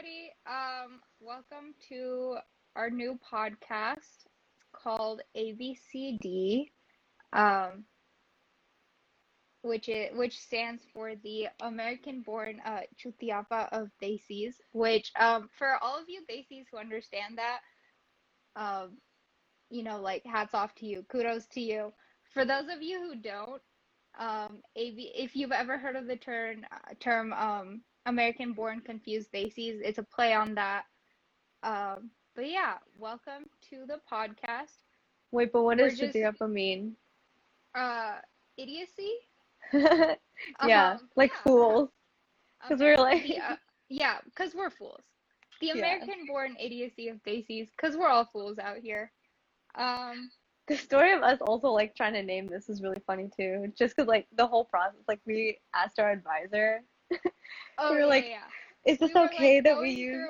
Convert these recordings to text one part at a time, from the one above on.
everybody. Um, welcome to our new podcast called ABCD, um, which is which stands for the American-born uh, Chutiapa of Desis. Which, um, for all of you Desis who understand that, um, you know, like hats off to you, kudos to you. For those of you who don't, um, AB, if you've ever heard of the term term um American born confused Desis. It's a play on that. Um, but yeah, welcome to the podcast. Wait, but what We're does just- Chutiapa mean? Uh, idiocy? yeah, Um, like yeah. fools. 'Cause we're like- uh, yeah, because we're fools. The Yeah. American born idiocy of Desis, because we're all fools out here. Um, The story of us also like trying to name this is really funny too. Just because like the whole process, like we asked our advisor, oh, We were yeah, like, yeah. "Is this we okay like, that we use?"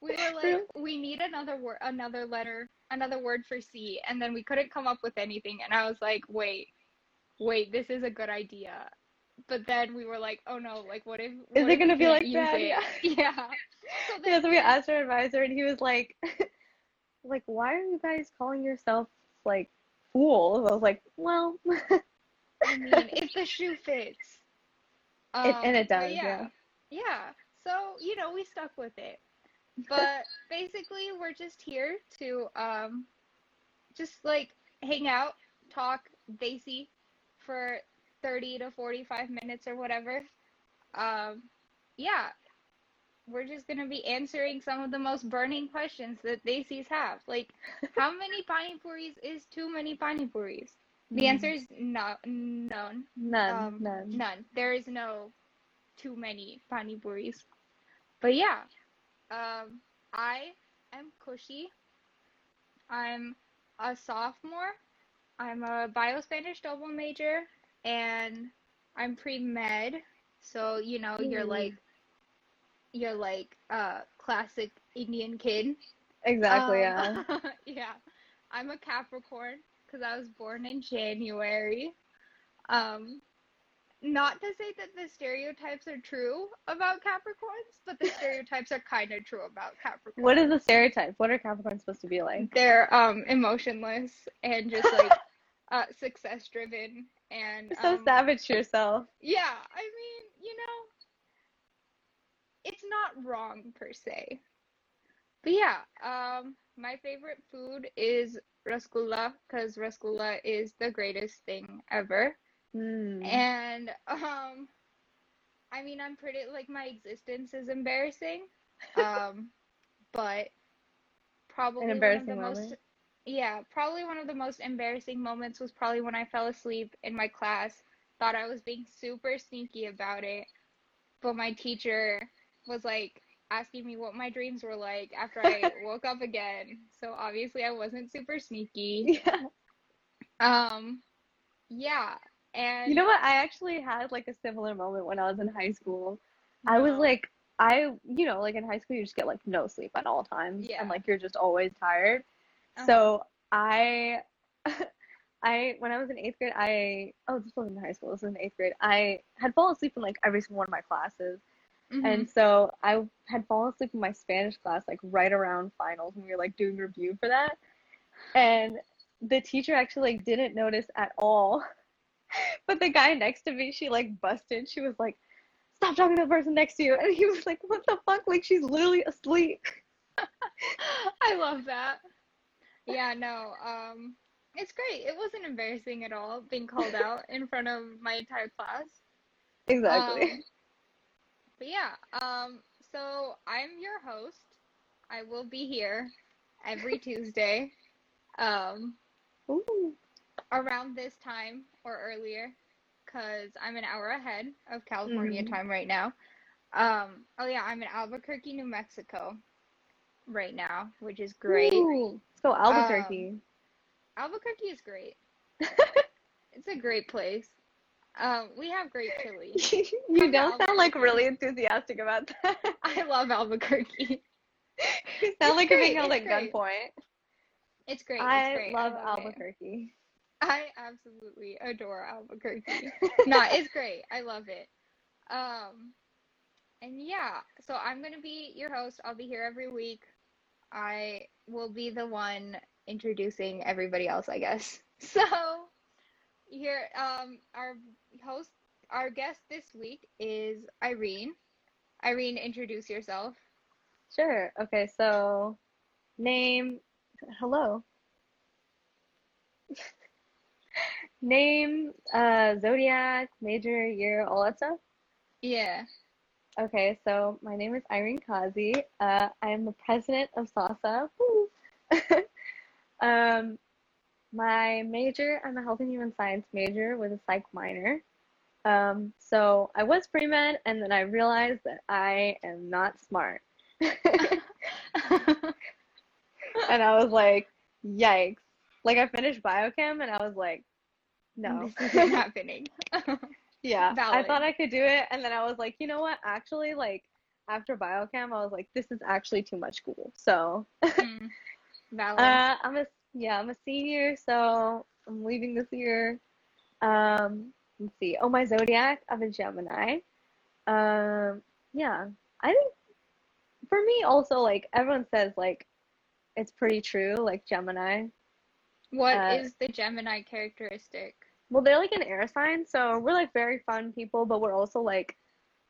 We were like, we need another word, another letter, another word for C, and then we couldn't come up with anything. And I was like, wait, wait, this is a good idea. But then we were like, oh no, like what if? Is it gonna be like that? it? Yeah. Yeah. So Yeah, so we asked our advisor, and he was like, "Like, why are you guys calling yourselves like fools?" I was like, "Well, I mean, if the shoe fits. It- and it does, yeah. Yeah. So, you know, we stuck with it. But basically, we're just here to um just like hang out, talk Desi for 30 to 45 minutes or whatever. Um yeah. We're just going to be answering some of the most burning questions that Desis have. Like, how many pani puris is too many pani puris? The Mm. answer is no, none. none, Um, none." None. There is no too many pani puris. But yeah, um, I am Kushi. I'm a sophomore. I'm a bio Spanish double major, and I'm pre med. So you know, you're like, you're like a classic Indian kid. Exactly. yeah. Um, yeah. I'm a Capricorn because I was born in January. Um, not to say that the stereotypes are true about Capricorns, but the stereotypes are kind of true about Capricorns. What is the stereotype? What are Capricorns supposed to be like? They're um emotionless and just like uh success driven and You're so um, savage to yourself. yeah, I mean, you know, it's not wrong per se. But yeah, um, my favorite food is rasgulla because rasgulla is the greatest thing ever. Mm. And um, I mean, I'm pretty like my existence is embarrassing. Um, but probably one of embarrassing the most yeah, probably one of the most embarrassing moments was probably when I fell asleep in my class. Thought I was being super sneaky about it, but my teacher was like asking me what my dreams were like after I woke up again. So obviously I wasn't super sneaky. Yeah. Um, yeah, and You know what? I actually had like a similar moment when I was in high school. I was like, I, you know, like in high school, you just get like no sleep at all times, Yeah. and like you're just always tired. Uh-huh. So I, I when I was in eighth grade, I oh this wasn't in high school, this was in eighth grade. I had fallen asleep in like every single one of my classes, Mhm. and so I had fallen asleep in my Spanish class like right around finals when we were like doing review for that, and the teacher actually like didn't notice at all. But the guy next to me, she like busted. She was like, "Stop talking to the person next to you," and he was like, "What the fuck? Like she's literally asleep." I love that. Yeah, no, um, it's great. It wasn't embarrassing at all being called out in front of my entire class. Exactly. Um, but yeah, um, so I'm your host. I will be here every Tuesday, um, Ooh. around this time or earlier, because I'm an hour ahead of California Mhm. time right now. Um, oh yeah, I'm in Albuquerque, New Mexico right now, which is great. Ooh. Let's go Albuquerque. Albuquerque is great. It's a great place. Um, we have great chili. you don't sound like really enthusiastic about that. I love Albuquerque. you sound like you're being great, held it's at great. gunpoint. It's great. It's I great. love. Albuquerque. I absolutely adore Albuquerque. no, it's great. I love it. Um, and yeah, so I'm going to be your host. I'll be here every week. I will be the one introducing everybody else, I guess. So, here um our host our guest this week is Irene. Irene, introduce yourself. Sure. Okay, so name hello. name, uh zodiac, major, year, all that stuff. Yeah. Okay, so my name is Irene Kazi. Uh, I am the president of SASA. Um, my major, I'm a health and human science major with a psych minor. Um, so I was pre med, and then I realized that I am not smart. and I was like, yikes. Like, I finished biochem, and I was like, no. This isn't happening. Yeah, I thought I could do it, and then I was like, you know what? Actually, like after biochem, I was like, this is actually too much school. So, Mm. Valid. uh, I'm a yeah, I'm a senior, so I'm leaving this year. Um, let's see. Oh, my zodiac, I'm a Gemini. Um, yeah, I think for me also like everyone says like it's pretty true, like Gemini. What uh, is the Gemini characteristic? Well, they're like an air sign, so we're like very fun people, but we're also like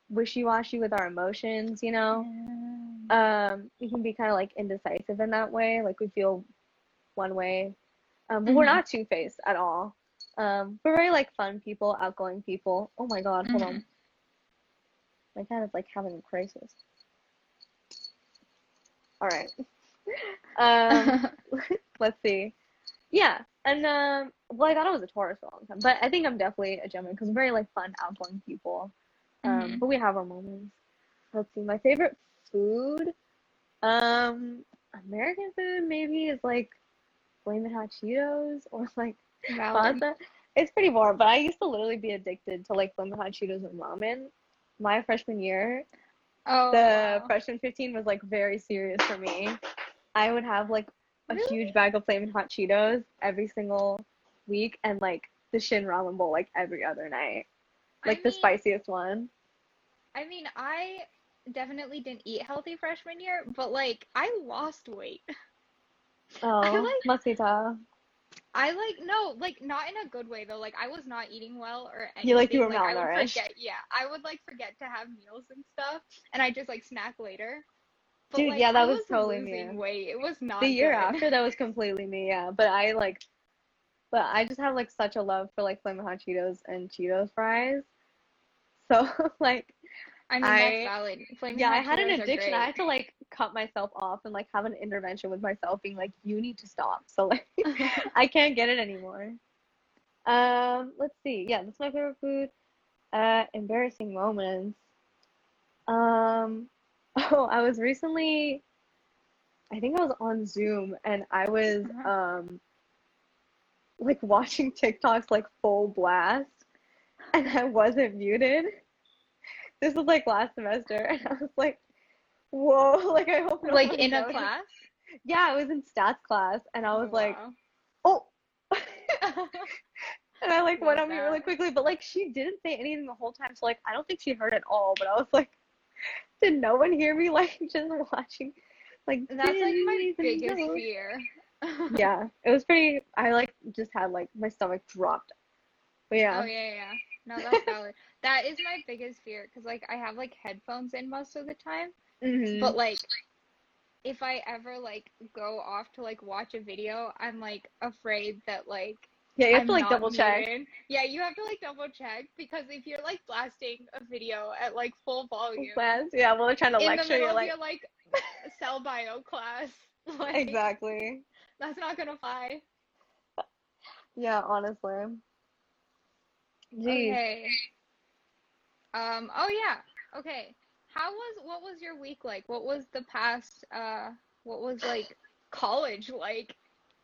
wishy-washy with our emotions, you know? Um, we can be kind of like indecisive in that way, like we feel one way. Um, but we're Mhm. not two-faced at all. Um, we're very like fun people, outgoing people. Oh my God, hold on. My cat is like having a crisis. All right. Um, let's see. Yeah, and um, well, I thought I was a Taurus for a long time, but I think I'm definitely a Gemini because I'm very like fun, outgoing people. Um, Mhm. but we have our moments. Let's see, my favorite food, um, American food maybe is like Flamin' Hot Cheetos or like Valid. pasta. It's pretty boring, but I used to literally be addicted to like Flamin' Hot Cheetos and ramen. My freshman year, Oh, the wow. freshman 15 was like very serious for me. I would have like a Really? huge bag of Flamin' Hot Cheetos every single week and like the Shin Ramen Bowl like every other night. I Like the mean- spiciest one. I mean, I definitely didn't eat healthy freshman year, but like I lost weight. Oh, like- must be tough. I like no, like not in a good way though. Like I was not eating well or anything. You, like, you were I would malnourished. forget, yeah, I would like forget to have meals and stuff, and I just like snack later. But, Dude, like, yeah, that I was totally me. weight. It was not The year good. after that was completely me, yeah. But I like but I just have like such a love for like Flamin' Hot Cheetos and Cheetos fries. So like I mean, I- that's valid. Flaming yeah, I had an addiction. I had to like cut myself off and like have an intervention with myself being like, you need to stop. So like I can't get it anymore. Um, let's see. Yeah, that's my favorite food. Uh, embarrassing moments. Um, oh, I was recently, I think I was on Zoom and I was Uh-huh. um like watching TikToks like full blast and I wasn't muted. This was like last semester and I was like, whoa, like I hope no like in a class. Yeah, I was in stats class and I oh, was like, oh. And I like went on mute really quickly, but like she didn't say anything the whole time, so like I don't think she heard at all. But I was like, did no one hear me like just watching? Like That's like my biggest know." fear. Yeah, it was pretty. I like just had like my stomach dropped. But yeah, Oh yeah, yeah. No, that's valid. That is my biggest fear because like I have like headphones in most of the time, Mhm. but like if I ever like go off to like watch a video, I'm like afraid that like yeah, you have I'm to like double check. muted. Yeah, you have to like double check because if you're like blasting a video at like full volume yeah. Well, they're trying to in the lecture middle you like your like cell bio class, like exactly. that's not gonna fly. Yeah, honestly. Jeez. Okay. Um, oh yeah. Okay. How was what was your week like? What was the past uh what was like college like?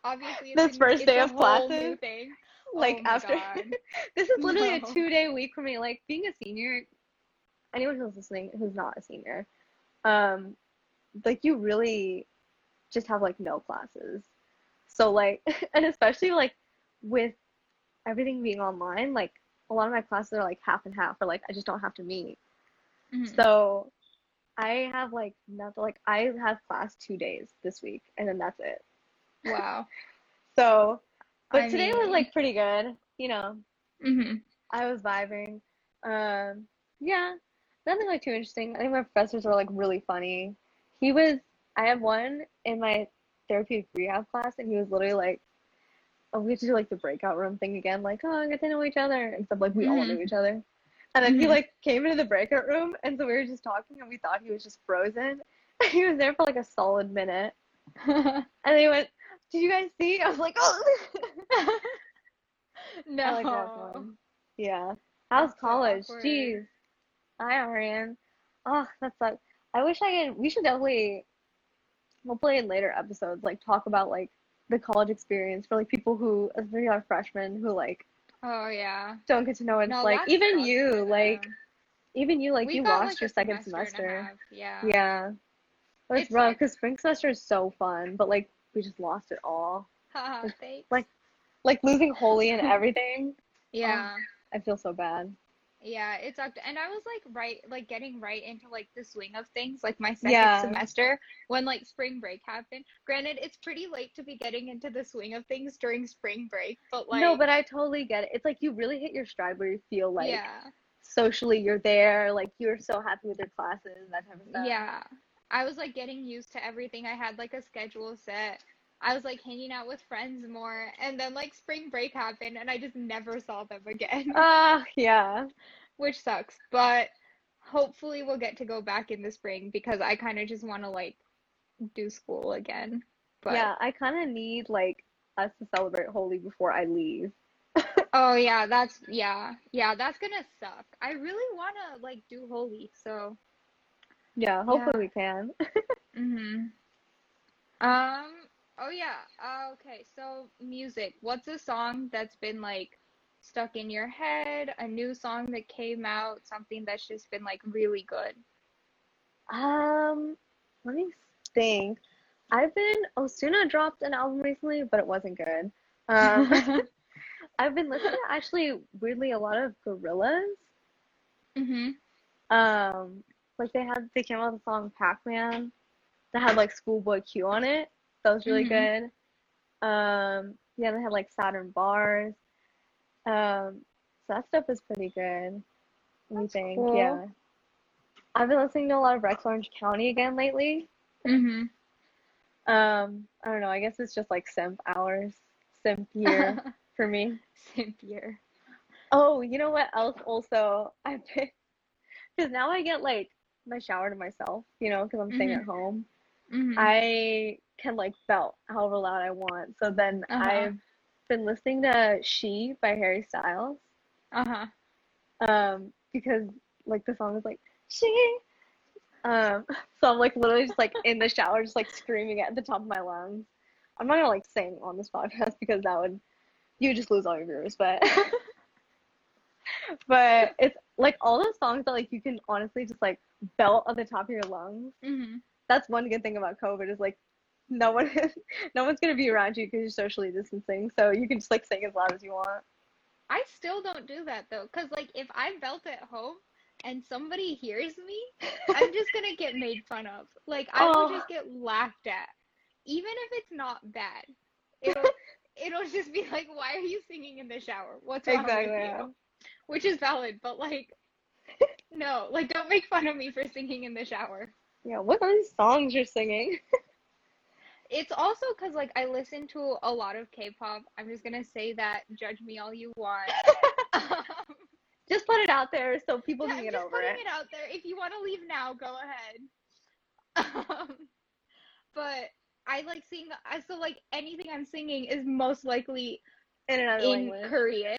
Obviously This first day of classes? Like Oh after this is literally No. a two day week for me. Like being a senior, anyone who's listening who's not a senior, um, like you really just have like no classes. So like, and especially like with everything being online, like a lot of my classes are like half and half, or like I just don't have to meet. Mhm. So I have like nothing. Like I have class two days this week, and then that's it. Wow. So, but I today was like pretty good. You know, hmm I was vibing. Um, yeah, nothing like too interesting. I think my professors were like really funny. He was, I have one in my therapeutic rehab class, and he was literally like, oh, we have to do like the breakout room thing again, like, oh, I get to know each other, except like we all Mhm. knew each other. And then he Mhm. like came into the breakout room, and so we were just talking, and we thought he was just frozen. he was there for like a solid minute, and then he went, "Did you guys see?" I was like, "Oh." no. I like that one. Yeah. How's That's so college? awkward. Jeez. Hi, Ariane. Oh, that sucks. I wish I could. We should definitely, hopefully in later episodes, like talk about like the college experience for like people who, especially our freshmen who like Oh yeah. don't get to know it's No, like. Even you, like even you, like We you got, lost like, your second semester semester. Yeah. Yeah. But it's, It's rough like- because spring semester is so fun, but like we just lost it all. Haha, like- Like losing Holi and everything. yeah. Um, I feel so bad. Yeah, it sucked. And I was like right like getting right into like the swing of things, like my second Yeah. semester when like spring break happened. Granted, it's pretty late to be getting into the swing of things during spring break, but like no, but I totally get it. It's like you really hit your stride where you feel like yeah. socially you're there, like you're so happy with your classes, and that type of stuff. Yeah. I was like getting used to everything. I had like a schedule set. I was like hanging out with friends more. And then like spring break happened and I just never saw them again, Ah, yeah. which sucks. But hopefully we'll get to go back in the spring because I kind of just want to like do school again. But Yeah, I kind of need like us to celebrate Holi before I leave. oh yeah, that's yeah. Yeah, that's gonna suck. I really want to like do Holi, so Yeah, hopefully we can. Mhm. Um. Oh yeah. Uh, okay. So music. What's a song that's been like stuck in your head? A new song that came out? Something that's just been like really good. Um, let me think. I've been Ozuna dropped an album recently, but it wasn't good. Um, I've been listening to actually weirdly a lot of Gorillaz. Mhm. Um, like they had they came out with the song Pac-Man that had like Schoolboy Q on it. That was really Mhm. good. Um, yeah, they had like Saturnz Barz. Um, so that stuff is pretty good. That's think. cool. Yeah. I've been listening to a lot of Rex Orange County again lately. Mhm. Um, I don't know. I guess it's just like simp hours, simp year for me. Simp year. Oh, you know what else? Also, I've been because now I get like my shower to myself, you know, because I'm staying Mhm. at home. Mhm. I can like belt however loud I want. So then Uh-huh. I've been listening to She by Harry Styles. Uh-huh. Um, because like the song is like She. Um, so I'm like literally just like in the shower, just like screaming at the top of my lungs. I'm not gonna like sing on this podcast because that would you would just lose all your viewers, but but it's like all those songs that like you can honestly just like belt at the top of your lungs. Mhm. That's one good thing about COVID is like no one no one's gonna be around you because you're socially distancing, so you can just like sing as loud as you want. I still don't do that though, cause like if I belt at home and somebody hears me, I'm just gonna get made fun of. Like I will Oh. just get laughed at, even if it's not bad. It'll it'll just be like, why are you singing in the shower? What's wrong Exactly, with you? Which is valid, but like, no, like don't make fun of me for singing in the shower. Yeah, what are these songs you're singing? It's also because like I listen to a lot of K-pop. I'm just gonna say that. Judge me all you want. Um, just put it out there so people Yeah, can get just over putting it. it out there. If you want to leave now, go ahead. Um, but I like sing. I so like anything I'm singing is most likely In another in language. Korean,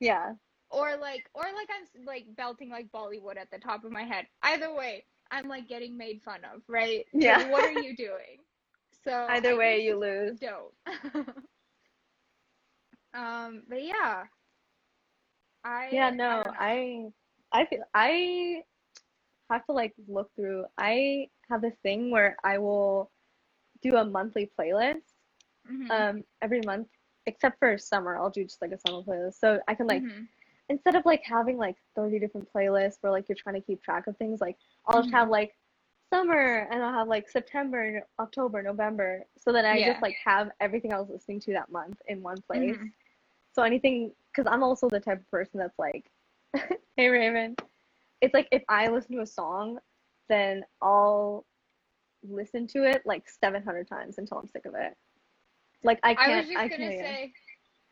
Yeah. or like or like I'm like belting like Bollywood at the top of my head. Either way, I'm like getting made fun of, right? Yeah. what are you doing? So Either I way, you lose. don't. um, but yeah. I Yeah, no, don't. I I feel I have to like look through. I have this thing where I will do a monthly playlist Mhm, um every month except for summer. I'll do just like a summer playlist. So I can like mhm. instead of like having like 30 different playlists where like you're trying to keep track of things, like I'll just Mhm. have like summer and I'll have like September, October, November. So then I Yeah. just like have everything I was listening to that month in one place. Mhm. So anything, because I'm also the type of person that's like, hey Raven, it's like if I listen to a song, then I'll listen to it like 700 times until I'm sick of it. Like I can't. I was just I gonna say,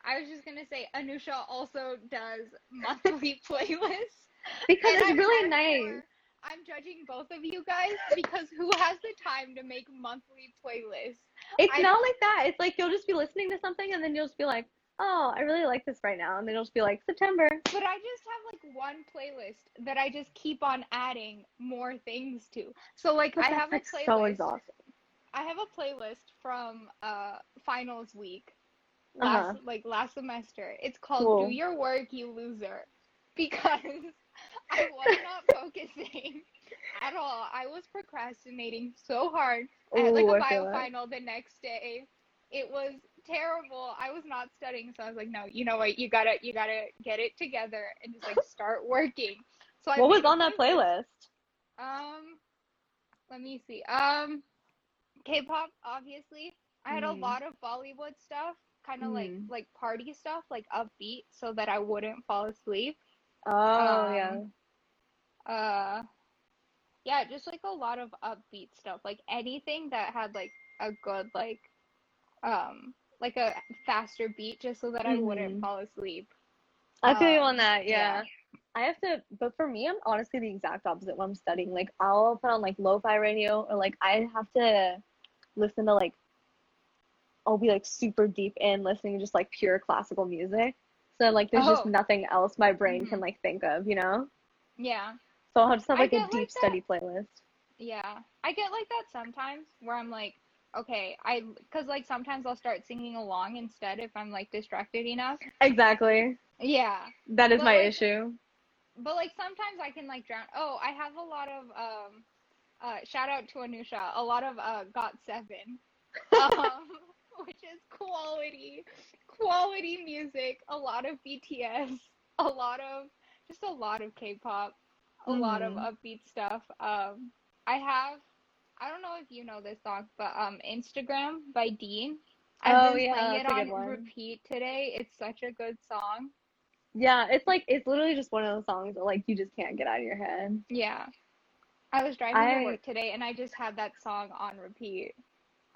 I was just gonna say, Anusha also does monthly playlists. because And it's I'm really nice. I'm judging both of you guys because who has the time to make monthly playlists? It's I- not like that. It's like you'll just be listening to something and then you'll just be like, oh, I really like this right now, and then you'll just be like September. But I just have like one playlist that I just keep on adding more things to. So like But I have a playlist. so exhausting. I have a playlist from uh finals week Uh-huh. last like last semester. It's called Cool. Do Your Work You Loser because I was not focusing at all. I was procrastinating so hard. I had like Ooh, a I feel bio that. final the next day. It was terrible. I was not studying, so I was like, no, you know what? You gotta you gotta get it together and just like start working. So I What was on that playlist? um, let me see. Um, K-pop, obviously. I had a Mm. lot of Bollywood stuff, kind of like Mm. like party stuff, like upbeat, so that I wouldn't fall asleep. Oh Um, yeah. Uh, yeah, just like a lot of upbeat stuff, like anything that had like a good like, um, like a faster beat, just so that I wouldn't Mhm. fall asleep. I feel you um, on that. yeah. Yeah. I have to, but for me, I'm honestly the exact opposite when I'm studying. Like, I'll put on like lo-fi radio, or like I have to listen to like, I'll be like super deep in listening to just like pure classical music. So like, there's just Oh. nothing else my brain Mhm. can like think of, you know? Yeah. So I'll just have like a get like deep study playlist. Yeah, I get like that sometimes where I'm like, okay, I, cause like sometimes I'll start singing along instead if I'm like distracted enough. Exactly. Yeah, That is But, my like, issue. but like sometimes I can like drown. Oh, I have a lot of um, uh, shout out to Anusha, a lot of uh, Got Seven, um, which is quality, quality music. A lot of BTS, a lot of just a lot of K-pop, a lot of Mhm. upbeat stuff. Um, I have, I don't know if you know this song, but um, Instagram by Dean. I've Oh, been yeah, playing it on one. repeat today. It's such a good song. Yeah, it's like it's literally just one of those songs that like you just can't get out of your head. Yeah. I was driving I- to work today and I just had that song on repeat.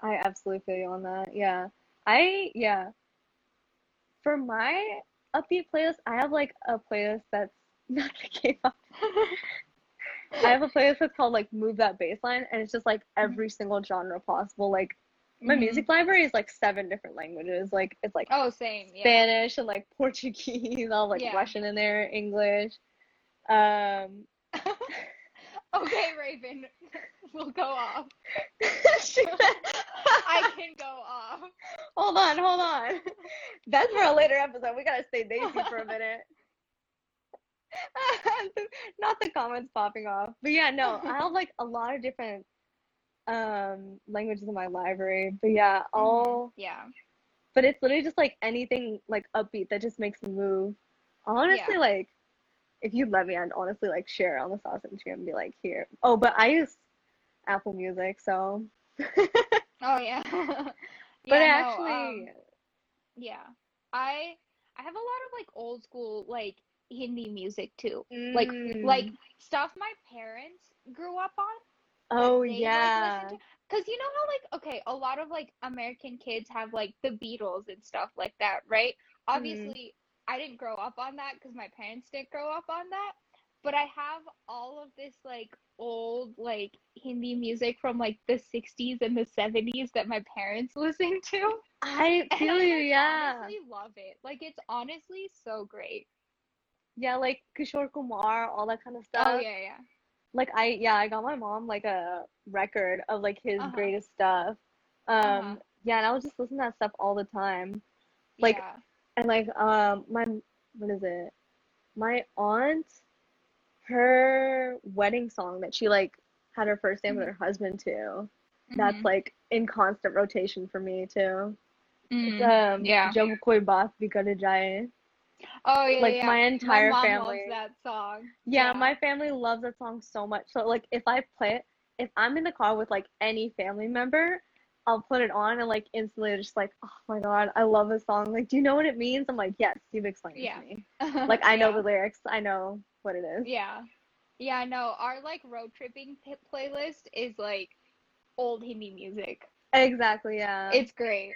I absolutely feel you on that. Yeah. I yeah. For my upbeat playlist, I have like a playlist that's not the K-pop. I have a playlist that's called like Move That Baseline and it's just like every single genre possible. Like my Mhm. music library is like seven different languages. Like it's like Oh, same. Yeah. Spanish and like Portuguese, all like Yeah. Russian in there, English. Um okay, Raven. We'll go off. I can go off. Hold on, hold on. That's for a later episode. We gotta stay Desi for a minute. Not the comments popping off. But yeah, no, I have like a lot of different um languages in my library. But yeah, all Yeah. but it's literally just like anything like upbeat that just makes me move. Honestly, Yeah. like if you let me, I'd honestly like share it on the SASA Instagram and be like, here. Oh, but I use Apple Music, so Oh, yeah. but yeah, no, actually um, yeah. I I have a lot of like old school like Hindi music too. Like like mm, stuff my parents grew up on. oh they, like, yeah. listen Cause you know how like okay, a lot of like American kids have like the Beatles and stuff like that, right? Mm-hmm. Obviously, I didn't grow up on that because my parents didn't grow up on that, but I have all of this like old like Hindi music from like the 60s and the 70s that my parents listened to. I feel I you, like, yeah. honestly love it. Like it's honestly so great. Yeah, like Kishore Kumar, all that kind of stuff. Oh yeah, yeah. Like I yeah, I got my mom like a record of like his Uh-huh. greatest stuff. Um Uh-huh. yeah, and I was just listening to that stuff all the time. Like, yeah. And like um my what is it? My aunt her wedding song that she like had her first name with her husband to. That's Mhm. like in constant rotation for me too. It's Mhm. um yeah. Jab Koi Baat Bigad Jaye. Oh yeah, like, yeah. my entire mom family- loves that song. Yeah, Yeah. my family loves that song so much. So like if I play it, if I'm in the car with like any family member, I'll put it on and like instantly just like, oh my god, I love this song. Like, do you know what it means? I'm like, yes, you've explained it to me. Like, I know Yeah. the lyrics. I know what it is. Yeah. Yeah, no, our like road tripping p- playlist is like old Hindi music. Exactly. Yeah. It's great.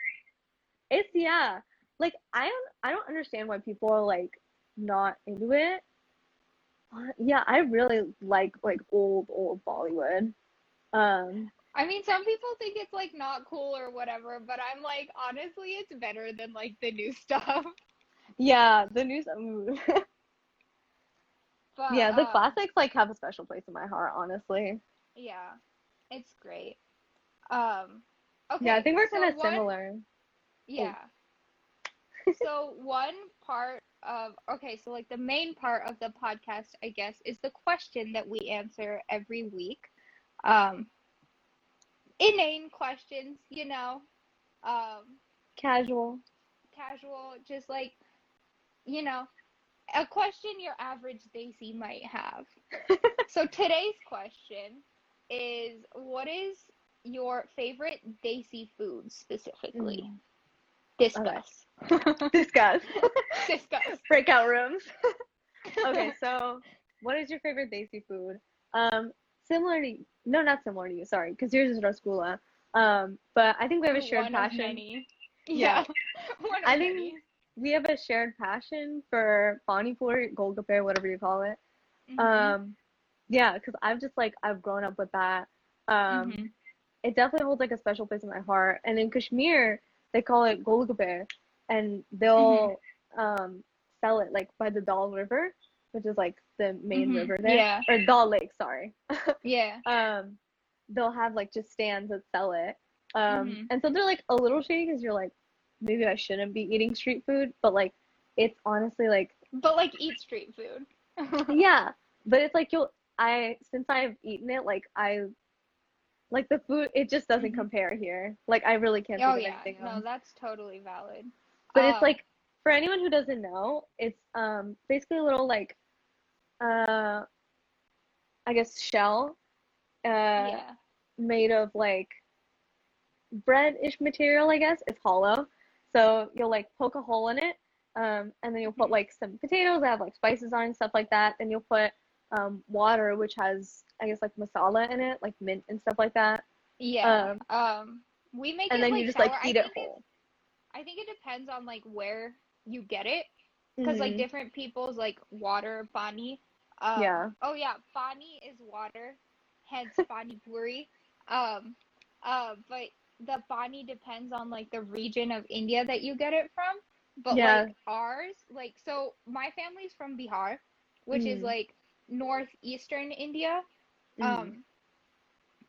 It's yeah. Like I don't I don't understand why people are like not into it. Yeah, I really like like old old Bollywood. Um I mean, some people think it's like not cool or whatever, but I'm like, honestly, it's better than like the new stuff. yeah, the new stuff. But yeah, the um, classics like have a special place in my heart, honestly. Yeah, it's great. Um, okay. Yeah, I think we're so kind of similar. Yeah. so one part of okay, so like the main part of the podcast, I guess, is the question that we answer every week. Um, inane questions, you know, um, Casual. casual, just like, you know, a question your average Desi might have. so today's question is, what is your favorite Desi food specifically? Mm. Discuss. Discuss. Discuss. Breakout rooms. okay, so what is your favorite Desi food? Um, similar to no, not similar to you. Sorry, because yours is rasgulla. Um, but I think we have a shared One passion. Of many. Yeah. Yeah. One of I think many. we have a shared passion for pani puri, golgappe, whatever you call it. Mhm. Um, yeah, because I've just like I've grown up with that. Um, Mhm. it definitely holds like a special place in my heart. And in Kashmir, they call it golgappe, and they'll um sell it like by the Dal River, which is like the main Mhm. river there, Yeah. or Dal Lake, sorry. Yeah. um, they'll have like just stands that sell it. Um, Mhm. and so they're like a little shady because you're like, maybe I shouldn't be eating street food, but like it's honestly like But like eat street food. yeah, but it's like you'll I since I've eaten it, like I like the food it just doesn't Mhm. compare here. Like I really can't Oh think of yeah. anything No, else. that's totally valid. But it's Um, like for anyone who doesn't know, it's um basically a little like uh I guess shell uh yeah. made of like bread-ish material, I guess. It's hollow. So you'll like poke a hole in it, um, and then you'll put Mhm. like some potatoes that have like spices on and stuff like that. Then you'll put um, water, which has I guess like masala in it, like mint and stuff like that. Yeah. Um, we make And it then like you just sour. like eat it whole. I think it depends on like where you get it, because like Mhm. different people's like water pani. Um, Yeah. Oh yeah, pani is water, hence pani puri. Um, uh, but the pani depends on like the region of India that you get it from. But Yeah. like ours, like so my family's from Bihar, which is Mhm. like northeastern India. Mhm. Um,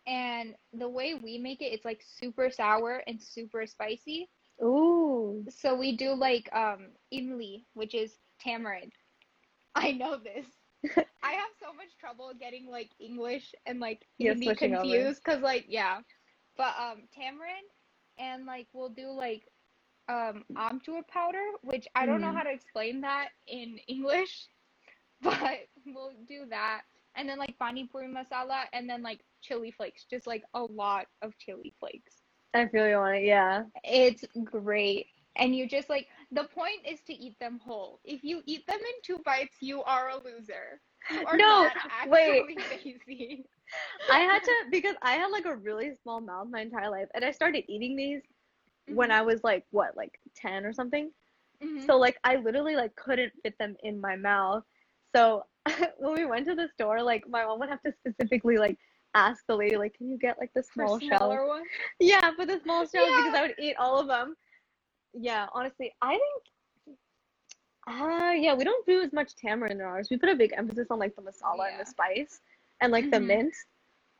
and the way we make it, it's like super sour and super spicy. Ooh. So we do like um imli, which is tamarind. I know this. I have so much trouble getting like English and like Yeah, Hindi confused because like yeah, but um tamarind and like we'll do like um amchur powder, which I don't know Mhm. how to explain that in English, but we'll do that and then like pani puri masala and then like chili flakes, just like a lot of chili flakes. I feel you on it. Yeah. It's great. And you just like the point is to eat them whole. If you eat them in two bites, you are a loser. You are No, wait. lazy. I had to because I had like a really small mouth my entire life, and I started eating these when I was like what, like ten or something. Mhm. So like I literally like couldn't fit them in my mouth. So when we went to the store, like my mom would have to specifically like ask the lady like, "Can you get like the small shell?" smaller ones. Yeah, for the small shells because I would eat all of them. Yeah, honestly, I think. Uh, yeah, we don't do as much tamarind in ours. We put a big emphasis on like the masala and the spice and like the Mhm. mint.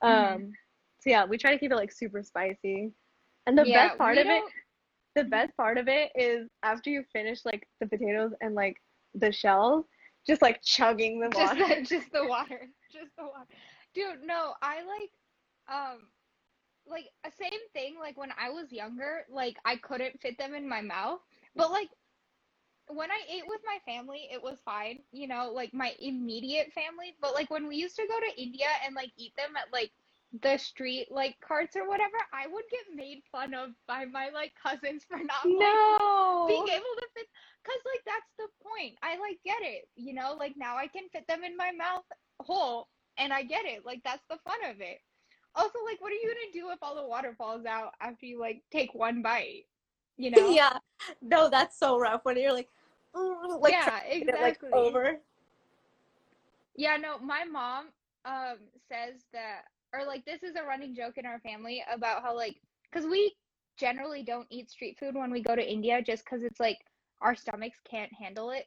Mhm. Um, so yeah, we try to keep it like super spicy. And the Yeah, best part we of it, don't- the best part of it is after you finish like the potatoes and like the shells, just like chugging the just water. the, just the water. Just the water. Dude, no, I like um like a same thing like when I was younger, like I couldn't fit them in my mouth. But like when I ate with my family, it was fine, you know, like my immediate family. But like when we used to go to India and like eat them at like the street like carts or whatever, I would get made fun of by my like cousins for not like No. being able to fit because like that's the point i like get it you know like now i can fit them in my mouth whole and i get it like that's the fun of it also like what are you gonna do if all the water falls out after you like take one bite you know yeah. No, that's so rough when you're like, "Mm," like yeah get it, exactly like over. yeah no my mom um says that or like this is a running joke in our family about how like because we generally don't eat street food when we go to india just because it's like our stomachs can't handle it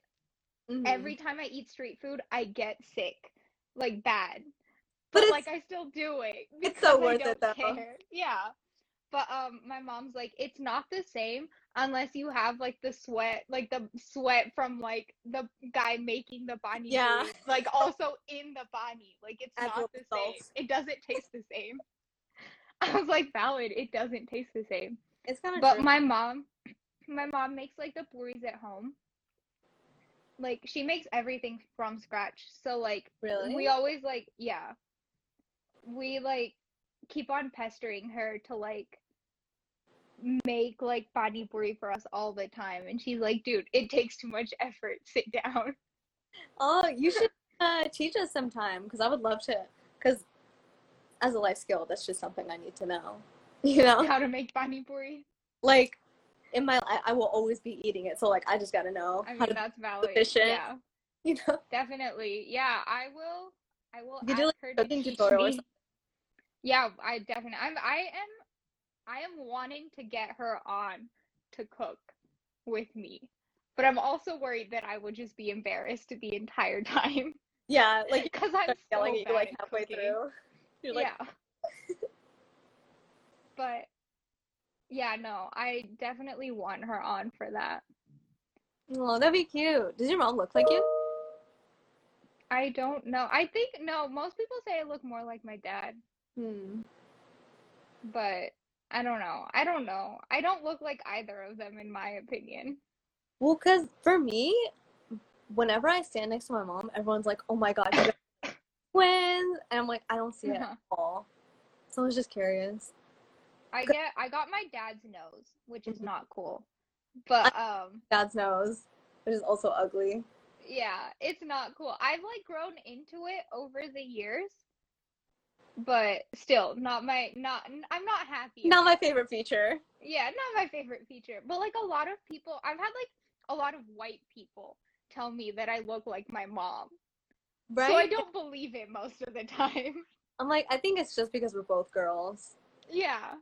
Mhm. every time I eat street food, I get sick, like bad. But But, like I still do it it's so worth it, though. care. Yeah. But um my mom's like it's not the same unless you have like the sweat, like the sweat from like the guy making the pani Yeah. puri, like also in the pani. Like it's As not the same. It doesn't taste the same. I was like valid, it doesn't taste the same. It's kind of But true. my mom, my mom makes like the puris at home. Like she makes everything from scratch. So like really. we always like yeah. We like keep on pestering her to like make like pani puri for us all the time and she's like dude it takes too much effort sit down Oh, you should uh, teach us sometime because I would love to. Because as a life skill, that's just something I need to know. You know, how to make pani puri like in my life, I will always be eating it. So like, I just gotta know i how to. that's valid efficient. yeah You know, definitely yeah i will i will You ask do, like, her to cooking teach tutorial or me something. Yeah, I definitely. I'm. I am. I am wanting to get her on to cook with me, but I'm also worried that I would just be embarrassed the entire time yeah, like because I'm so yelling at you like halfway cooking. through. You're like, yeah. but yeah, no, I definitely want her on for that. oh, that'd be cute. Does your mom look like you? I don't know. I think no. Most people say I look more like my dad, Hmm. but I don't know. I don't know. I don't look like either of them in my opinion. Well, cause for me, whenever I stand next to my mom, everyone's like, "Oh my god, twins," and I'm like, I don't see it Uh-huh. at all. So I was just curious. I get I got my dad's nose, which is Mhm. not cool. But um Dad's nose, which is also ugly. yeah, it's not cool. I've like grown into it over the years. But still, not my not I'm not happy. Not my favorite feature. Yeah, not my favorite feature. But like a lot of people, I've had like a lot of white people tell me that I look like my mom. Right? So I don't believe it most of the time. I'm like, I think it's just because we're both girls. yeah.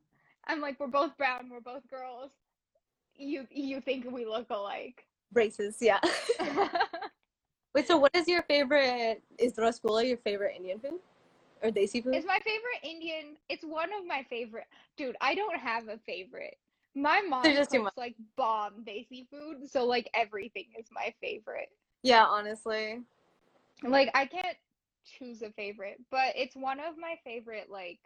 I'm like we're both brown, we're both girls. You you think we look alike. Races, yeah. Wait, so what is your favorite? Is rasgulla your favorite Indian food or desi food? It's my favorite Indian. It's one of my favorite. Dude, I don't have a favorite. My mom just too cooks like bomb desi food, so like everything is my favorite. yeah, honestly. Like I can't choose a favorite, but it's one of my favorite like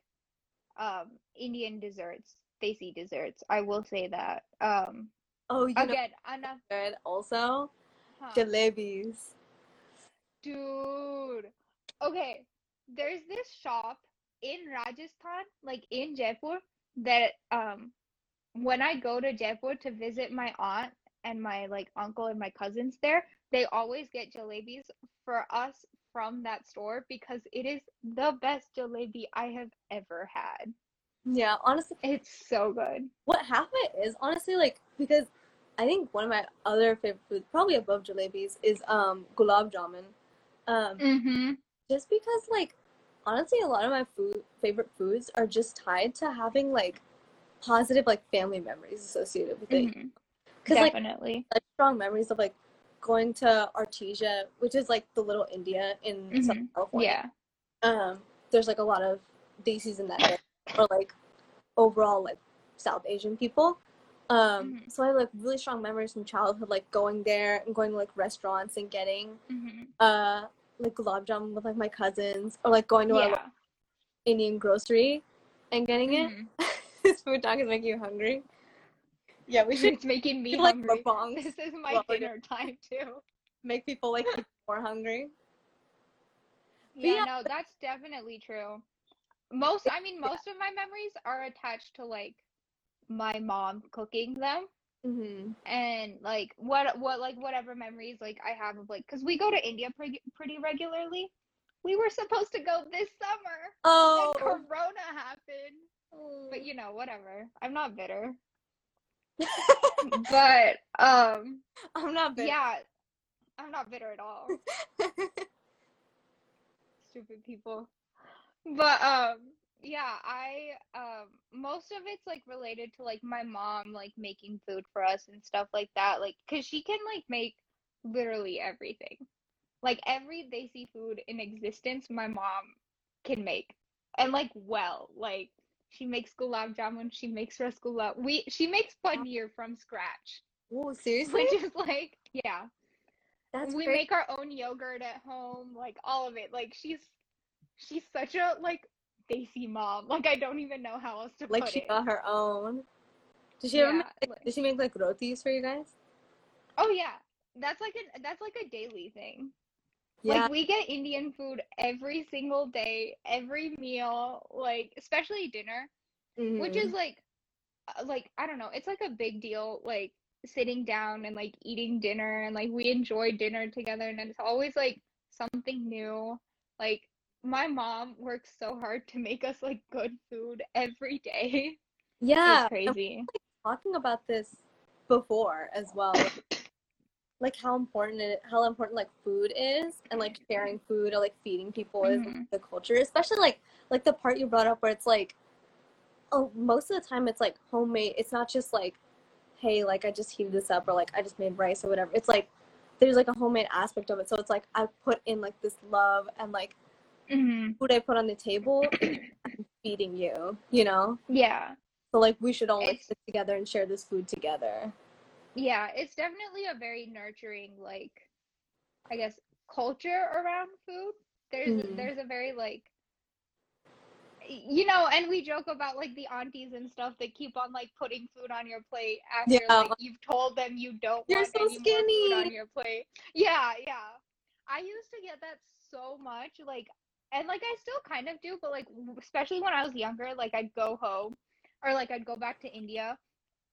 um Indian desserts, desi desserts. I will say that. Um Oh, you know again, enough good also huh. jalebis. Dude. Okay, there's this shop in Rajasthan, like in Jaipur, that um when I go to Jaipur to visit my aunt and my like uncle and my cousins there, they always get jalebis for us from that store because it is the best jalebi I have ever had. Yeah, honestly, It's so good. what it is honestly like because I think one of my other favorite foods, probably above jalebis, is um gulab jamun. Um, Mm-hmm. Just because like honestly, a lot of my food favorite foods are just tied to having like positive like family memories associated with it. hmm Because like Definitely. such strong memories of like going to Artesia, which is like the little India in Southern Mhm. California. Yeah. Um, there's like a lot of desis in that area, or like overall like South Asian people. Um, Mhm. so I have like really strong memories from childhood, like going there and going to like restaurants and getting hmm uh like gulab jamun with like my cousins, or like going to a Yeah. Indian grocery and getting it. Mhm. this food talk is making you hungry. Yeah, we should It's making me like hungry. mukbangs. This is my we're dinner time too. make people like more hungry. Yeah, yeah. no, that's definitely true. most I mean most of my memories are attached to like my mom cooking them Mm-hmm. and like what what like whatever memories like I have of like cuz we go to India pretty pretty regularly. We were supposed to go this summer Oh. corona happened. But you know, whatever. I'm not bitter. But um I'm not bitter. yeah, I'm not bitter at all. Stupid people. But um yeah, I um most of it's like related to like my mom like making food for us and stuff like that. Like cuz she can like make literally everything. Like every desi food in existence my mom can make. And like well, like she makes gulab jamun, she makes rasgulla. We she makes paneer from scratch. Oh, seriously? Which is like yeah. That's we great. make our own yogurt at home, like all of it. Like she's she's such a like Desi mom. Like I don't even know how else to like put she it. got her own. Did she ever make, like, did she make like rotis for you guys? Oh yeah. That's like a that's like a daily thing. Yeah. Like we get Indian food every single day, every meal, like especially dinner, which Mhm. is like uh, like I don't know, it's like a big deal like sitting down and like eating dinner and like we enjoy dinner together and it's always like something new. Like my mom works so hard to make us like good food every day. yeah. It's crazy. talking about this before as well like how important it how important like food is and like sharing food or like feeding people is Mhm. the culture especially like like the part you brought up where it's like oh most of the time it's like homemade it's not just like hey like i just heated this up or like i just made rice or whatever it's like there's like a homemade aspect of it so it's like i put in like this love and like hmm food i put on the table feeding you you know Yeah. so like we should all like sit together and share this food together Yeah, it's definitely a very nurturing, like, I guess, culture around food. There's Mhm. there's a very like, you know, and we joke about like the aunties and stuff that keep on like putting food on your plate after Yeah. like you've told them you don't You're want so any more food skinny. on your plate. Yeah, yeah. I used to get that so much, like, and like I still kind of do, but like, especially when I was younger, like I'd go home or like I'd go back to India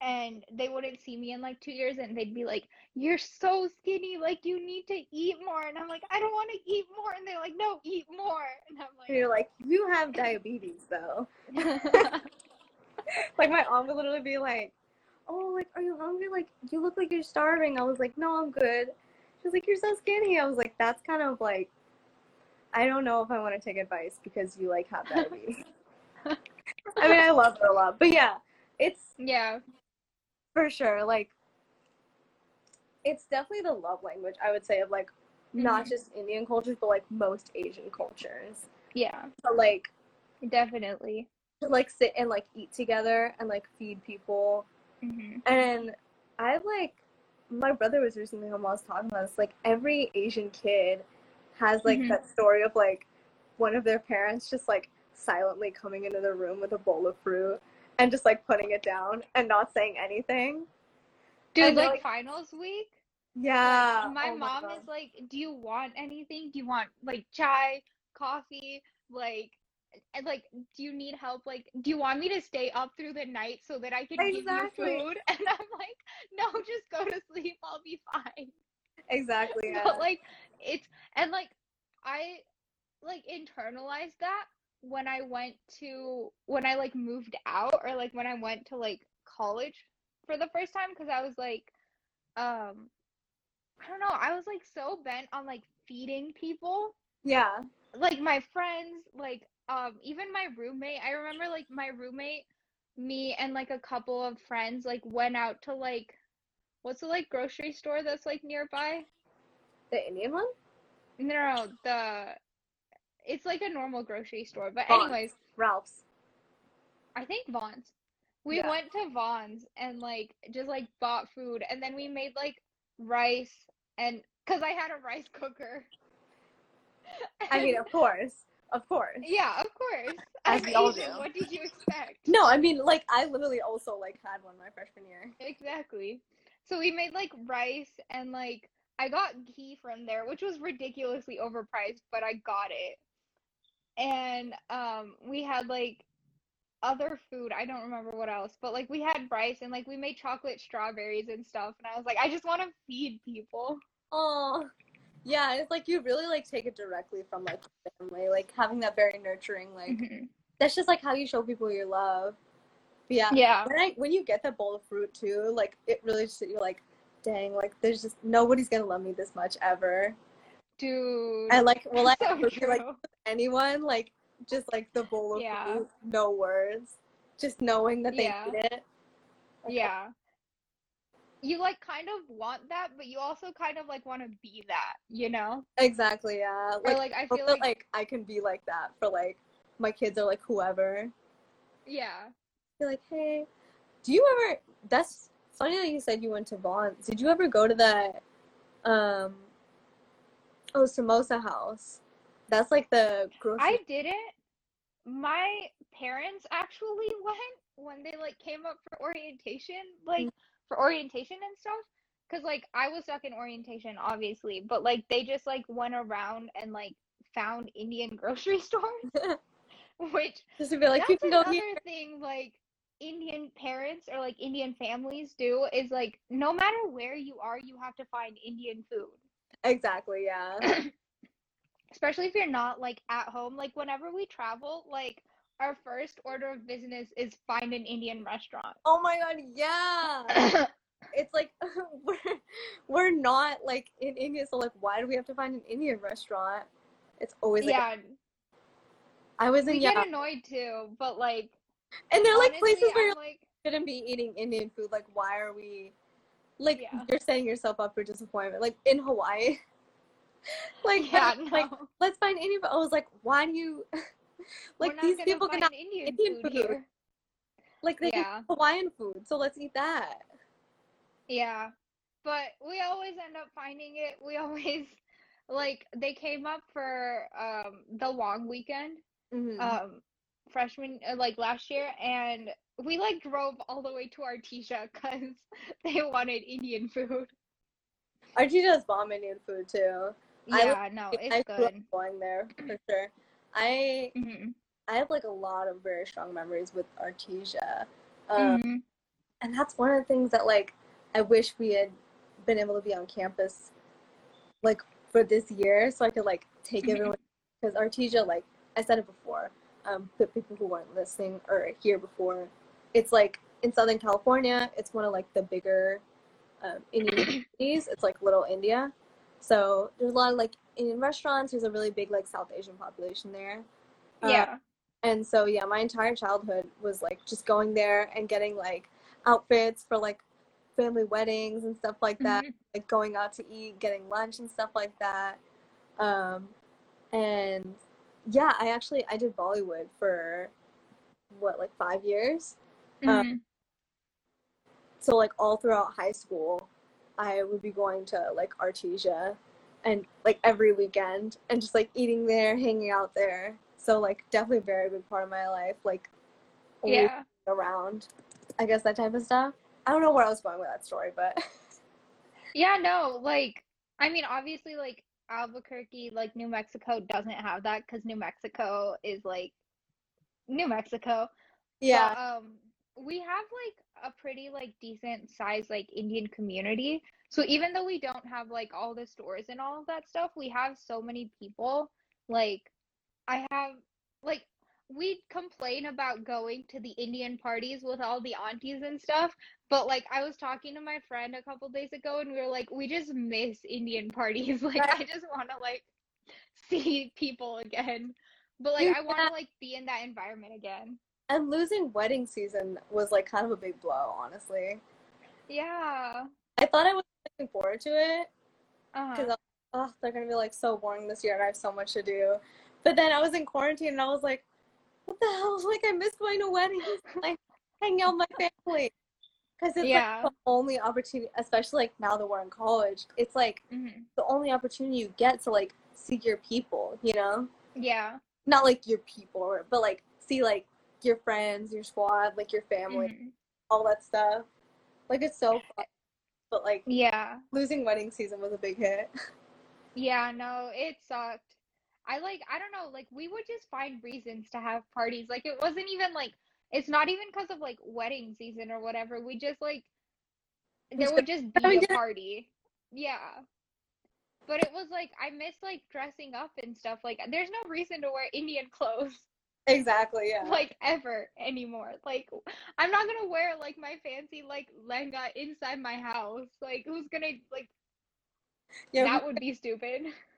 and they wouldn't see me in like two years and they'd be like, You're so skinny, like you need to eat more. And I'm like, I don't want to eat more. And they're like, No, eat more. And I'm And you're like, you have diabetes though. like, Like my aunt would literally be like, Oh, like, are you hungry? Like, you look like you're starving. I was like, No, I'm good. She was like, You're so skinny. I was like, That's kind of like I don't know if I want to take advice because you like have diabetes. I mean I love her a lot. But yeah, it's Yeah. for sure, like it's definitely the love language, I would say, of like not Mhm. just Indian cultures, but like most Asian cultures. Yeah. So like Definitely. to like sit and like eat together and like feed people. hmm And I like my brother was recently home. I was talking about this. Like every Asian kid has like Mhm. that story of like one of their parents just like silently coming into the room with a bowl of fruit and just like putting it down and not saying anything. Dude, And like, like- finals week, Yeah. like, my oh mom God. is like, Do you want anything? Do you want like chai, coffee, like and like do you need help like do you want me to stay up through the night so that I can Exactly. give you food? And I'm like, No, just go to sleep, I'll be fine. exactly. Yeah. But like it's and like I like internalized that when I went to when I like moved out or like when I went to like college for the first time because I was like um I don't know, I was like so bent on like feeding people yeah. like my friends, like um even my roommate, I remember like my roommate, me and like a couple of friends like went out to like what's the like grocery store that's like nearby? The Indian one? No, the it's like a normal grocery store. But anyways, Ralph's. I think Vons. We Yeah. went to Vons and like just like bought food and then we made like rice and cuz I had a rice cooker. I mean, of course. Of course. yeah, of course. As we all do. What did you expect? No, I mean, like, I literally also, like, had one my freshman year. Exactly. So we made like rice and like I got ghee from there, which was ridiculously overpriced, but I got it. and um we had like other food. I don't remember what else, but like we had rice and like we made chocolate strawberries and stuff. And I was like, I just want to feed people. Oh, yeah. It's like you really like take it directly from like family, like having that very nurturing, like Mhm. that's just like how you show people your love. But yeah, Yeah. when I when you get that bowl of fruit too, like it really just you're like, dang, like there's just nobody's gonna love me this much ever. Dude. And like, will I so ever like anyone? Like just like the bowl of Yeah. fruit, no words, just knowing that they Yeah. it. Like, Yeah. You like kind of want that, but you also kind of like want to be that, you know? Exactly. Yeah. Or Like like I feel like, like I can be like that for like my kids or like whoever. yeah. Be like, hey, do you ever? That's funny that you said you went to Vons. Did you ever go to that? Um. Oh, Samosa House. That's like the grocery. I didn't. My parents actually went when they like came up for orientation, like for orientation and stuff. Cause like I was stuck in orientation, obviously, but like they just like went around and like found Indian grocery stores, which Just to be like, you can go another here. thing like Indian parents or like Indian families do is like no matter where you are, you have to find Indian food. Exactly. Yeah. especially if you're not like at home like whenever we travel like our first order of business is find an indian restaurant oh my god. Yeah. It's like we're we're not like in India, so like, why do we have to find an Indian restaurant? It's always like yeah I was we in yeah, get annoyed too but like and they're like honestly, places where I'm you're like shouldn't be eating Indian food. Like, why are we? Like, Yeah. you're setting yourself up for disappointment. Like in Hawaii, like yeah no like let's find Indian. food. I was like, why do you? like these people cannot indian, Indian food, food. here like they Yeah. eat Hawaiian food, so let's eat that. yeah but we always end up finding it we always like they came up for um the long weekend Mhm. um freshman uh, like last year and we like drove all the way to Artesia because they wanted Indian food. Artesia has bomb Indian food too. I Yeah, no, I it's grew up good. going there for sure. I hmm I have like a lot of very strong memories with Artesia, um, Mhm. and that's one of the things that like I wish we had been able to be on campus, like for this year, so I could like take Mhm. everyone because Artesia, like I said it before, um, but people who weren't listening or here before, it's like in Southern California, it's one of like the bigger um, Indian cities. It's like Little India, so there's a lot of like Indian restaurants. There's a really big like South Asian population there. Um, Yeah. and so yeah, my entire childhood was like just going there and getting like outfits for like family weddings and stuff like that. Mhm. Like going out to eat, getting lunch and stuff like that. Um, and yeah, I actually I did Bollywood for what like five years. Um, Mhm. So like all throughout high school, I would be going to like Artesia and like every weekend and just like eating there, hanging out there. So like definitely a very big part of my life, like Yeah. around. I guess that type of stuff. I don't know where I was going with that story, but Yeah, no, like I mean obviously like Albuquerque, like New Mexico doesn't have that because New Mexico is like New Mexico. yeah. But, um, we have like a pretty like decent size like Indian community. So even though we don't have like all the stores and all of that stuff, we have so many people. Like I have like we complain about going to the Indian parties with all the aunties and stuff, but like I was talking to my friend a couple days ago and we were like, we just miss Indian parties. Like I just want to like see people again. But like I want to like be in that environment again. And losing wedding season was like kind of a big blow, honestly. Yeah. I thought I was looking forward to it Uh-huh. because oh, they're gonna be like so boring this year and I have so much to do. But then I was in quarantine and I was like, what the hell? Like I miss going to weddings, like hanging out with my family. Because it's Yeah. like the only opportunity, especially like now that we're in college, it's like hmm the only opportunity you get to like see your people, you know? Yeah. Not like your people, but like see like your friends, your squad, like your family, Mhm. all that stuff. Like it's so fun. But like Yeah. losing wedding season was a big hit. Yeah, no, it sucked. I like I don't know, like we would just find reasons to have parties. Like it wasn't even like it's not even because of like wedding season or whatever. We just like there would just be a party. Yeah. But it was like I miss like dressing up and stuff. Like there's no reason to wear Indian clothes. Exactly, yeah. Like ever anymore. Like I'm not gonna wear like my fancy like lehenga inside my house. Like who's gonna like Yeah, that would be stupid.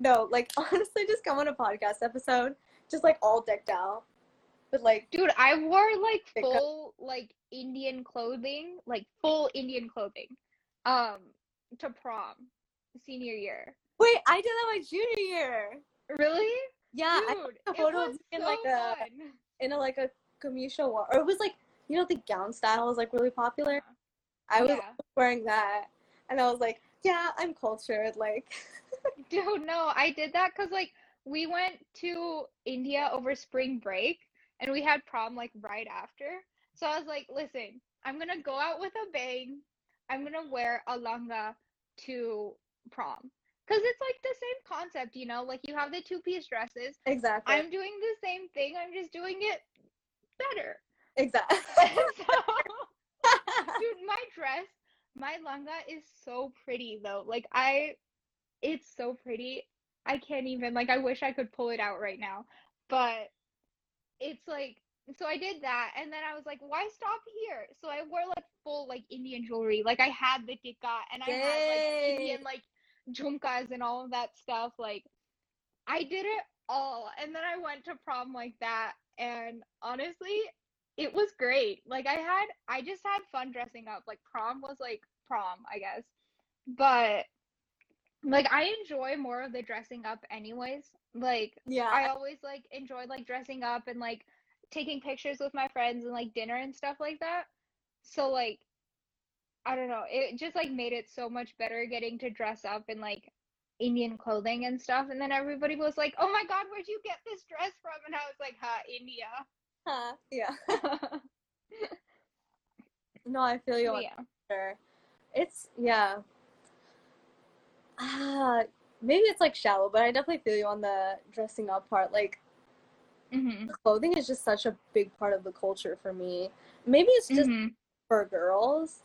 no, like honestly, just come on a podcast episode, just like all decked out, with like Dude, I wore like full like Indian clothing, like full Indian clothing, um, to prom senior year. wait, I did that my junior year. Really? Yeah, I Dude, took a photo of was me in so like a fun. in a like a Kamisha war, or it was like you know the gown style was like really popular. I was Yeah. wearing that, and I was like, yeah, I'm cultured. Like, Dude, no, I did that because like we went to India over spring break and we had prom like right after. So I was like, listen, I'm gonna go out with a bang. I'm gonna wear a lehenga to prom. Because it's like the same concept, you know? Like you have the two piece dresses. exactly, I'm doing the same thing, I'm just doing it better. exactly. so, dude, my dress, my lehenga is so pretty though. Like I, it's so pretty. I can't even like. I wish I could pull it out right now, but it's like. So I did that, and then I was like, "Why stop here?" So I wore like full like Indian jewelry. Like I had the tikka, and I had like Indian like jhumkas and all of that stuff. Like I did it all, and then I went to prom like that, and honestly, it was great. Like I had I just had fun dressing up. Like prom was like prom, I guess. But like I enjoy more of the dressing up anyways. Like yeah, I always like enjoyed like dressing up and like taking pictures with my friends and like dinner and stuff like that. So like I don't know, it just like made it so much better getting to dress up in like Indian clothing and stuff. And then everybody was like, "Oh my God, where'd you get this dress from?" And I was like, "Huh, India." Yeah. No, I feel you on yeah. sure. It's yeah. Ah, maybe it's like shallow, but I definitely feel you on the dressing up part. Like Mhm. clothing is just such a big part of the culture for me. Maybe it's just Mhm. for girls.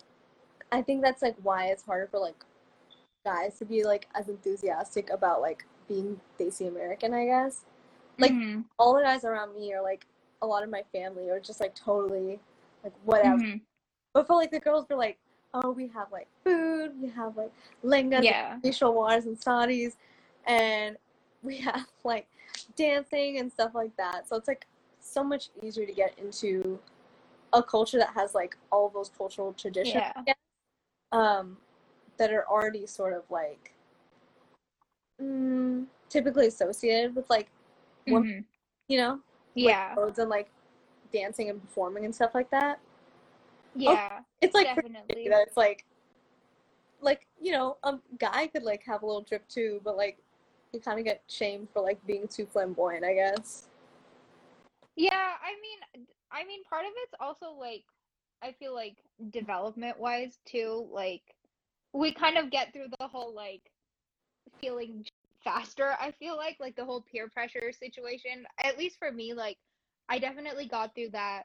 I think that's like why it's harder for like guys to be like as enthusiastic about like being Desi American, I guess. Like Mhm. all the guys around me are like a lot of my family are just like totally like whatever. Mhm. But for like the girls were like, oh, we have like food, we have like lehengas, Yeah. and facial wars and saris, and we have like dancing and stuff like that. So it's like so much easier to get into a culture that has like all those cultural traditions, Yeah. Guess, um, that are already sort of like mm, typically associated with like Mhm. you know, Yeah. clothes and like dancing and performing and stuff like that. Yeah. Oh, it's like Definitely. that it's like like you know a guy could like have a little drip too but like you kind of get shamed for like being too flamboyant i guess Yeah, I mean, I mean, part of it's also like, I feel like development wise too, like, we kind of get through the whole like feeling faster, I feel like, like the whole peer pressure situation. At least for me, like, I definitely got through that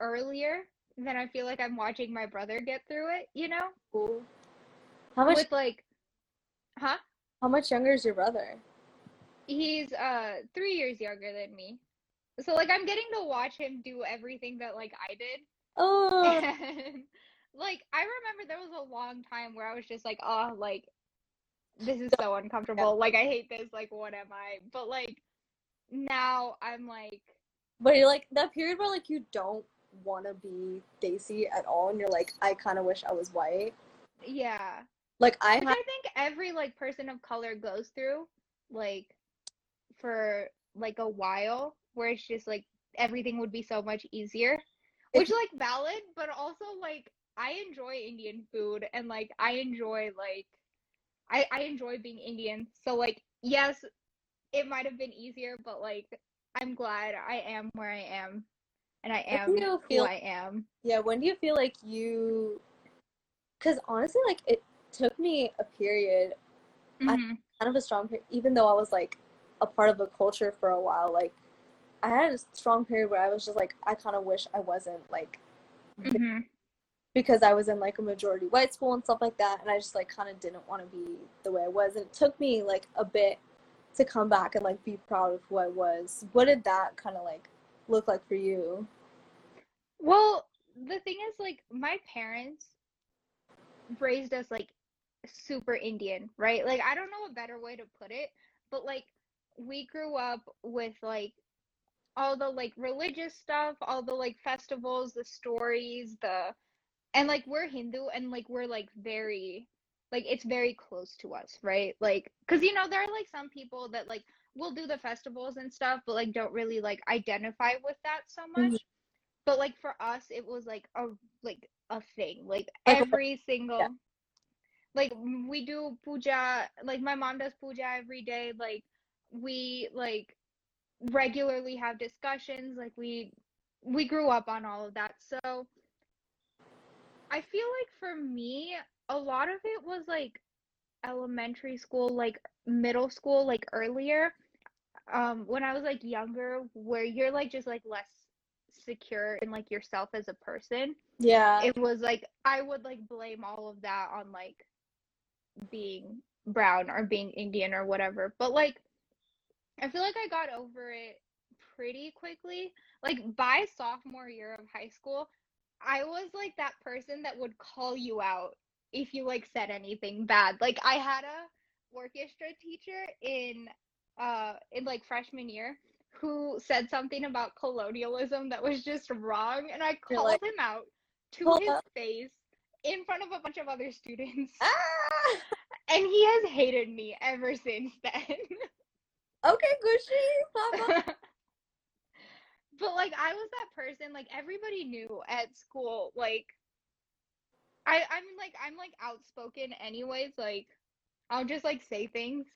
earlier than I feel like I'm watching my brother get through it, you know? Cool. how much With like, huh? how much younger is your brother He's uh three years younger than me. So like I'm getting to watch him do everything that like I did. oh And like I remember there was a long time where I was just like, oh, like this is so uncomfortable. Like I hate this. Like what am I? But like now I'm like, but you're like that period where like you don't want to be Desi at all and you're like i kind of wish i was white yeah. like i Which have I think every like person of color goes through, like for like a while, where it's just like everything would be so much easier. Which like valid, but also like I enjoy Indian food and like I enjoy like I I enjoy being Indian. So like yes, it might have been easier, but like I'm glad I am where I am and I am who feel- I am. Yeah, when do you feel like you? Because honestly, like it took me a period, I- Mhm. kind of a strong period, even though I was like a part of a culture for a while. Like I had a strong period where I was just like I kind of wish I wasn't like hmm because I was in like a majority white school and stuff like that, and I just like kind of didn't want to be the way I was. And it took me like a bit to come back and like be proud of who I was. What did that kind of like look like for you? Well, the thing is, like, my parents raised us like super Indian, right? Like, I don't know a better way to put it, but like, we grew up with like all the like religious stuff, all the like festivals, the stories, the and like we're Hindu and like we're like very like it's very close to us, right? Like cuz you know there are like some people that like will do the festivals and stuff but like don't really like identify with that so Mhm. much. But like for us it was like a like a thing. Like every single like we do puja, like my mom does puja every day. Like we like regularly have discussions. Like we we grew up on all of that. So I feel like for me, a lot of it was like elementary school, like middle school, like earlier. Um, when I was like younger, where you're like just like less secure in like yourself as a person. Yeah. It was like I would like blame all of that on like being brown or being Indian or whatever. But like I feel like I got over it pretty quickly. Like by sophomore year of high school, I was like that person that would call you out if you like said anything bad. Like I had a orchestra teacher in uh in like freshman year who said something about colonialism that was just wrong and I called like, him out to his up. face in front of a bunch of other students Ah! and he has hated me ever since then. Okay, Gucci. But like I was that person like everybody knew at school like I I'm like I'm like outspoken anyways like I'll just like say things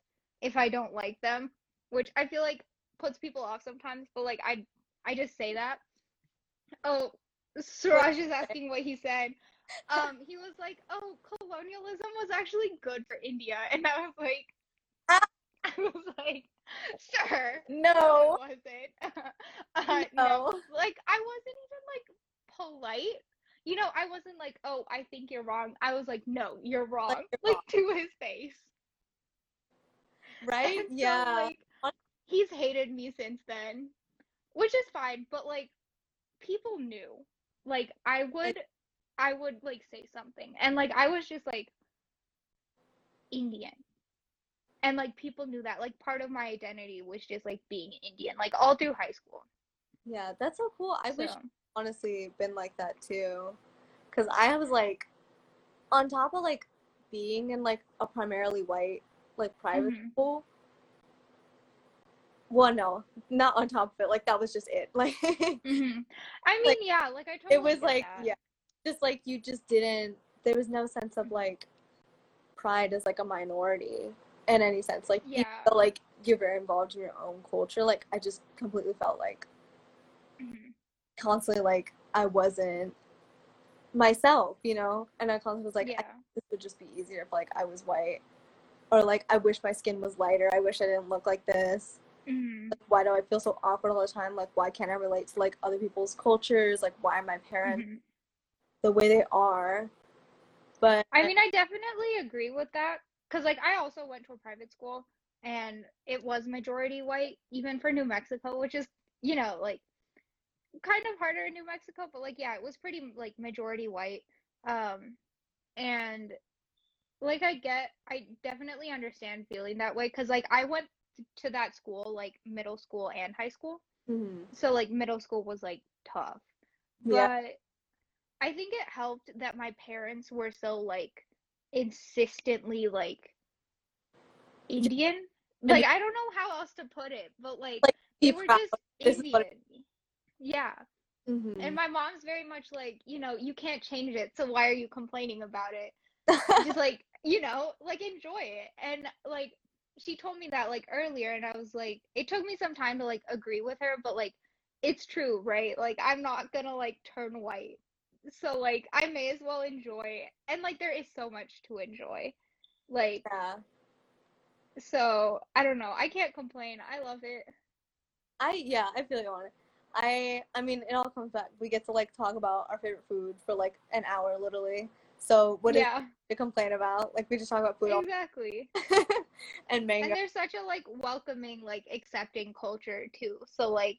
if I don't like them which I feel like puts people off sometimes but like I I just say that. Oh Suraj is asking what he said. Um he was like oh colonialism was actually good for India and I was like was like sure No. no, it uh, no, No. like I wasn't even like polite. You know, I wasn't like, "Oh, I think you're wrong." I was like, "No, you're wrong," you're like to his face. Right? And so, Yeah. like, he's hated me since then, which is fine. But like, people knew. Like, I would, I would like say something, and like, I was just like Indian. And like people knew that like part of my identity was just like being Indian, like all through high school. Yeah, that's so cool. I wish honestly been like that too. Cause I was like on top of like being in like a primarily white like private Mhm. school. Well, no, not on top of it. Like that was just it. Like mhm. I mean, Like, yeah, like I totally it was like that. yeah, just like you just didn't. There was no sense of like pride as like a minority in any sense. Like you Yeah. feel like you're very involved in your own culture. Like I just completely felt like Mhm. constantly like I wasn't myself, you know? And I constantly was like, Yeah. this would just be easier if like I was white. Or like I wish my skin was lighter. I wish I didn't look like this. Mhm. Like, why do I feel so awkward all the time? Like why can't I relate to like other people's cultures? Like why are my parents Mhm. the way they are? But I mean, I definitely agree with that because like I also went to a private school and it was majority white even for New Mexico, which is, you know, like kind of harder in New Mexico, but like yeah, it was pretty like majority white. Um and like I get I definitely understand feeling that way cuz like I went to that school like middle school and high school. Mhm. So like middle school was like tough. yeah, But I think it helped that my parents were so like insistently like Indian. Like I don't know how else to put it, but like Like, they were just This Indian. Yeah. Mhm. And my mom's very much like, you know, you can't change it, so why are you complaining about it? Just like, you know, like enjoy it. And like she told me that like earlier and I was like it took me some time to like agree with her, but like it's true, right? Like I'm not gonna like turn white. So like I may as well enjoy and like there is so much to enjoy. Like yeah. So I don't know. I can't complain. I love it. I yeah, I feel you on it. I I mean, it all comes back. We get to like talk about our favorite food for like an hour, literally. So what Yeah, to complain about? Like we just talk about food exactly. and mango. And there's such a like welcoming, like accepting culture too. So like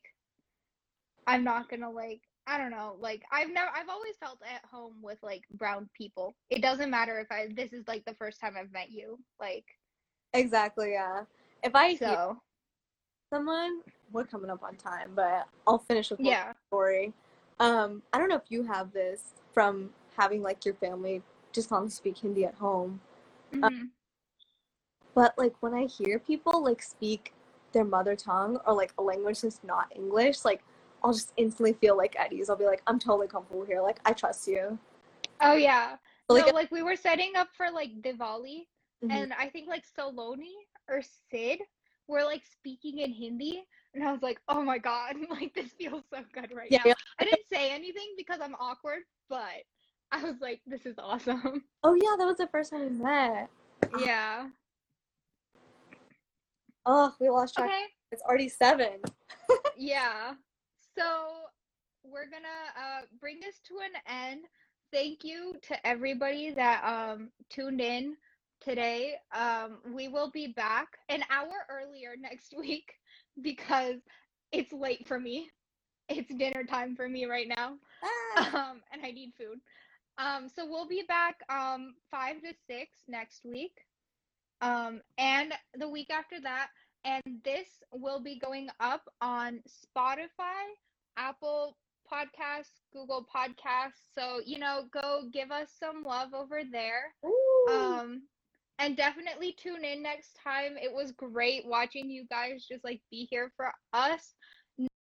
I'm not gonna like I don't know, like I've never I've always felt at home with like brown people. It doesn't matter if I this is like the first time I've met you. Like Exactly, yeah. If I hear so someone, we're coming up on time, but I'll finish with yeah. story. Um, I don't know if you have this from having like your family just constantly speak Hindi at home, Mhm. but like when I hear people like speak their mother tongue or like a language that's not English, like I'll just instantly feel like at ease. I'll be like, I'm totally comfortable here. Like I trust you. Oh yeah. So, like, like we were setting up for like Diwali mhm. and I think like Saloni or Sid were like speaking in Hindi and I was like, "Oh my God, like this feels so good right yeah, now." yeah. I didn't say anything because I'm awkward, but I was like, "This is awesome." Oh yeah, that was the first time we met. Yeah. Oh, we lost track. Okay. It's already seven. Yeah. So we're gonna uh bring this to an end. Thank you to everybody that um tuned in today. Um we will be back an hour earlier next week because it's late for me. It's dinner time for me right now. Ah. Um and I need food. Um so we'll be back um 5 to 6 next week. Um and the week after that and this will be going up on Spotify, Apple Podcasts, Google Podcasts. So, you know, go give us some love over there. Ooh. Um, and definitely tune in next time. It was great watching you guys just like be here for us.